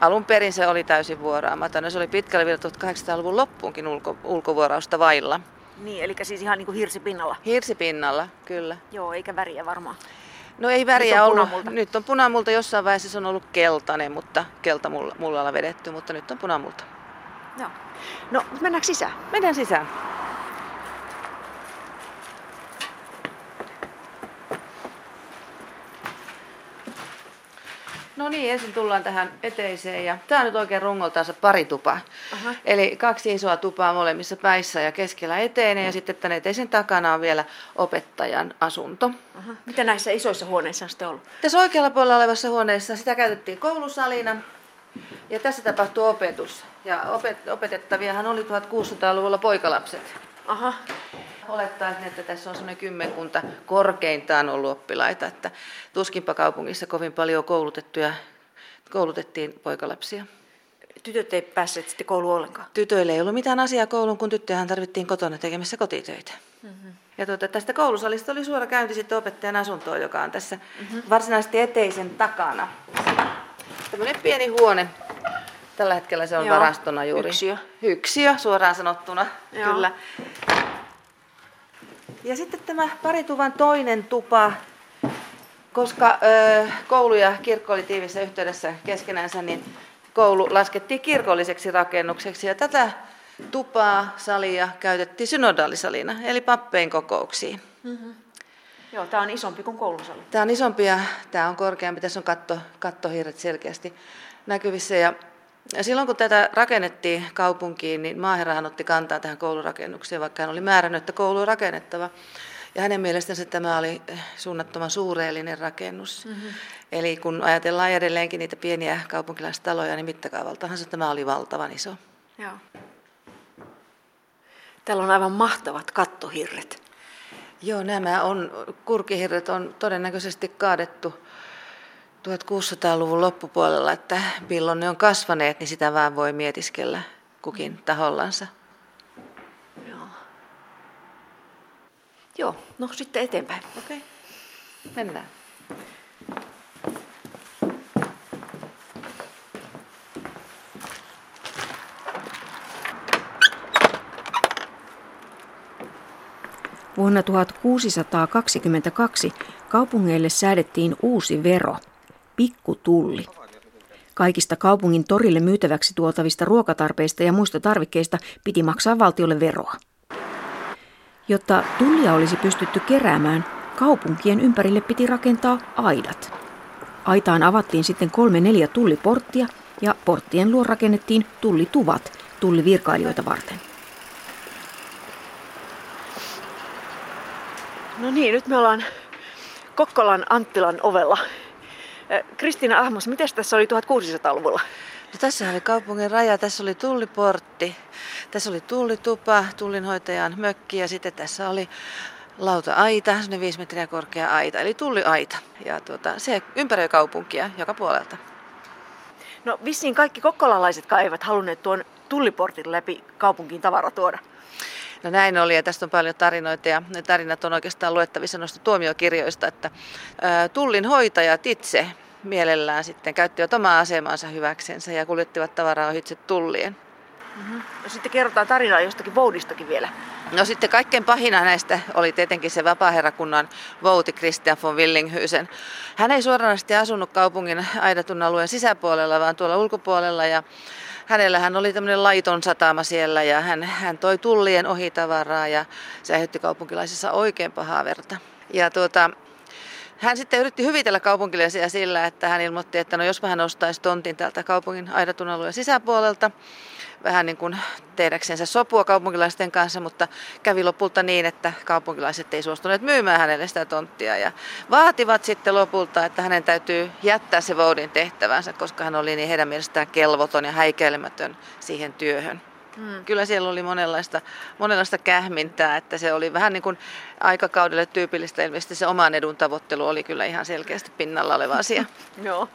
Alun perin se oli täysin vuoraamaton. Se oli pitkälle vielä 1800-luvun loppuunkin ulko, ulkovuorausta vailla. Niin, eli siis ihan niin kuin hirsipinnalla. Hirsipinnalla, kyllä. Joo, eikä väriä varmaan. No ei väriä nyt on ollut. Punamulta. Nyt on punamulta. Jossain vaiheessa se on ollut keltainen, mutta keltamullalla vedetty, mutta nyt on punamulta. Joo. No, mennäänkö sisään? Mennään sisään. No niin, ensin tullaan tähän eteiseen ja tämä on nyt oikein rungoltaansa paritupa. Aha. Eli kaksi isoa tupaa molemmissa päissä ja keskellä eteinen ja sitten tänne eteisen takana on vielä opettajan asunto. Aha. Mitä näissä isoissa huoneissa on sitten ollut? Tässä oikealla puolella olevassa huoneessa sitä käytettiin koulusalina ja tässä tapahtuu opetus. Ja opet- opetettaviahan oli 1600-luvulla poikalapset. Aha. Olettaisin, että tässä on sellainen kymmenkunta korkeintaan ollut oppilaita, että tuskinpa kaupungissa kovin paljon koulutettuja, koulutettiin poikalapsia. Tytöt ei päässeet sitten kouluun ollenkaan. Tytöille ei ollut mitään asiaa kouluun, kun tyttöjähän tarvittiin kotona tekemässä kotitöitä. Mm-hmm. Ja tuota, tästä koulusalista oli suora käynti sitten opettajan asuntoon, joka on tässä mm-hmm. varsinaisesti eteisen takana. Tämmöinen pieni huone. Tällä hetkellä se on Joo. varastona juuri. Yksiö. Yksiö, suoraan sanottuna. Joo. Kyllä. Ja sitten tämä parituvan toinen tupa, koska ö, koulu ja kirkko oli tiivissä yhteydessä keskenänsä, niin koulu laskettiin kirkolliseksi rakennukseksi. Ja tätä tupaa, salia käytettiin synodaalisalina, eli pappein kokouksiin. Joo, tämä on isompi kuin koulusali. Tämä on isompi ja tämä on korkeampi. Tässä on katto, kattohiiret selkeästi näkyvissä. Ja ja silloin kun tätä rakennettiin kaupunkiin, niin maaherrahan otti kantaa tähän koulurakennukseen, vaikka hän oli määrännyt, että koulu on rakennettava. Ja hänen mielestänsä tämä oli suunnattoman suureellinen rakennus. Mm-hmm. Eli kun ajatellaan edelleenkin niitä pieniä kaupunkilaistaloja, niin mittakaavaltahan se tämä oli valtavan iso. Joo. Täällä on aivan mahtavat kattohirret. Joo, nämä on, kurkihirret on todennäköisesti kaadettu 1600-luvun loppupuolella, että milloin ne on kasvaneet, niin sitä vaan voi mietiskellä kukin tahollansa. Joo. Joo, no sitten eteenpäin. Okei, mennään. Vuonna 1622 kaupungeille säädettiin uusi vero, pikkutulli. Kaikista kaupungin torille myytäväksi tuotavista ruokatarpeista ja muista tarvikkeista piti maksaa valtiolle veroa. Jotta tullia olisi pystytty keräämään, kaupunkien ympärille piti rakentaa aidat. Aitaan avattiin sitten kolme neljä tulliporttia ja porttien luo rakennettiin tullituvat tullivirkailijoita varten. No niin, nyt me ollaan Kokkolan Anttilan ovella. Kristiina Ahmos, miten tässä oli 1600-luvulla? No, tässä oli kaupungin raja, tässä oli tulliportti, tässä oli tullitupa, tullinhoitajan mökki ja sitten tässä oli lauta-aita, semmoinen viisi metriä korkea aita, eli tulliaita. Ja tuota, se ympäröi kaupunkia joka puolelta. No vissiin kaikki kokkolalaisetkaan eivät halunneet tuon tulliportin läpi kaupunkiin tavara tuoda. No näin oli ja tästä on paljon tarinoita ja ne tarinat on oikeastaan luettavissa noista tuomiokirjoista, että ää, tullin hoitajat itse mielellään sitten käyttivät omaa asemansa hyväksensä ja kuljettivat tavaraa ohitse tullien. No sitten kerrotaan tarinaa jostakin Voudistakin vielä. No sitten kaikkein pahina näistä oli tietenkin se vapaaherrakunnan vouti Christian von Willinghysen. Hän ei suoranaisesti asunut kaupungin aidatun alueen sisäpuolella, vaan tuolla ulkopuolella ja hänellä hän oli tämmöinen laiton satama siellä ja hän, hän toi tullien ohitavaraa ja se aiheutti kaupunkilaisissa oikein pahaa verta. Ja tuota, hän sitten yritti hyvitellä kaupunkilaisia sillä, että hän ilmoitti, että no jos hän ostaisi tontin täältä kaupungin aidatun alueen sisäpuolelta, vähän niin kuin tehdäksensä sopua kaupunkilaisten kanssa, mutta kävi lopulta niin, että kaupunkilaiset ei suostuneet myymään hänelle sitä tonttia ja vaativat sitten lopulta, että hänen täytyy jättää se Voudin tehtävänsä, koska hän oli niin heidän mielestään kelvoton ja häikäilemätön siihen työhön. Hmm. Kyllä siellä oli monenlaista, monenlaista kähmintää, että se oli vähän niin kuin aikakaudelle tyypillistä. Ilmeisesti se oman edun tavoittelu oli kyllä ihan selkeästi pinnalla oleva asia. [laughs] Joo.